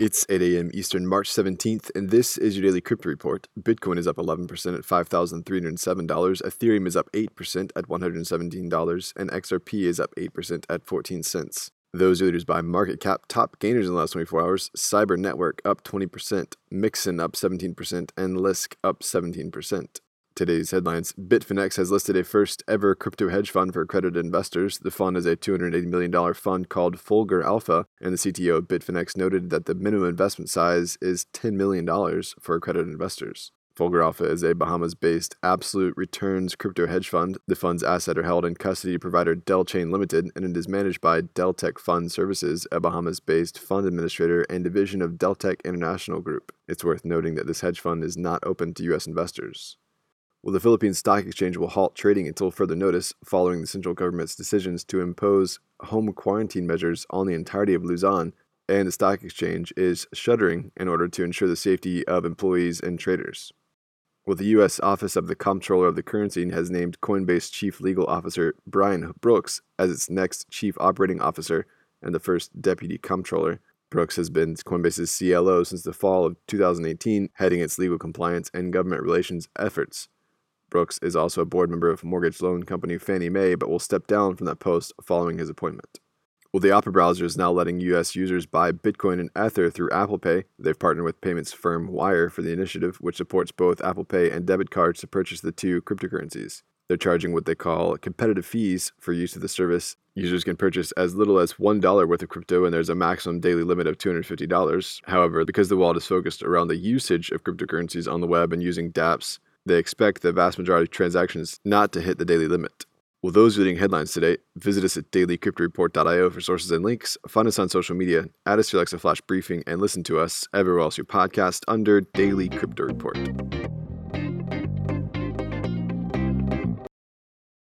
It's 8 a.m. Eastern, March 17th, and this is your daily crypto report. Bitcoin is up 11% at $5,307, Ethereum is up 8% at $117, and XRP is up 8% at 14 cents. Those are leaders by market cap. Top gainers in the last 24 hours Cyber Network up 20%, Mixin up 17%, and Lisk up 17%. Today's headlines Bitfinex has listed a first ever crypto hedge fund for accredited investors. The fund is a $280 million fund called Fulgur Alpha, and the CTO of Bitfinex noted that the minimum investment size is $10 million for accredited investors. Fulgur Alpha is a Bahamas based absolute returns crypto hedge fund. The fund's assets are held in custody provider Delchain Limited, and it is managed by Deltec Fund Services, a Bahamas based fund administrator and division of Deltec International Group. It's worth noting that this hedge fund is not open to U.S. investors. Well, the Philippine Stock Exchange will halt trading until further notice following the central government's decisions to impose home quarantine measures on the entirety of Luzon, and the stock exchange is shuttering in order to ensure the safety of employees and traders. Well, the U.S. Office of the Comptroller of the Currency has named Coinbase Chief Legal Officer Brian Brooks as its next Chief Operating Officer and the first Deputy Comptroller. Brooks has been Coinbase's CLO since the fall of 2018, heading its legal compliance and government relations efforts. Brooks is also a board member of mortgage loan company Fannie Mae, but will step down from that post following his appointment. Well, the Opera browser is now letting U.S. users buy Bitcoin and Ether through Apple Pay. They've partnered with payments firm Wyre for the initiative, which supports both Apple Pay and debit cards to purchase the two cryptocurrencies. They're charging what they call competitive fees for use of the service. Users can purchase as little as $1 worth of crypto, and there's a maximum daily limit of $250. However, because the wallet is focused around the usage of cryptocurrencies on the web and using dApps, they expect the vast majority of transactions not to hit the daily limit. Well, those reading headlines today, visit us at dailycryptoreport.io for sources and links. Find us on social media, add us to your Alexa Flash briefing, and listen to us everywhere else you podcast under Daily Crypto Report.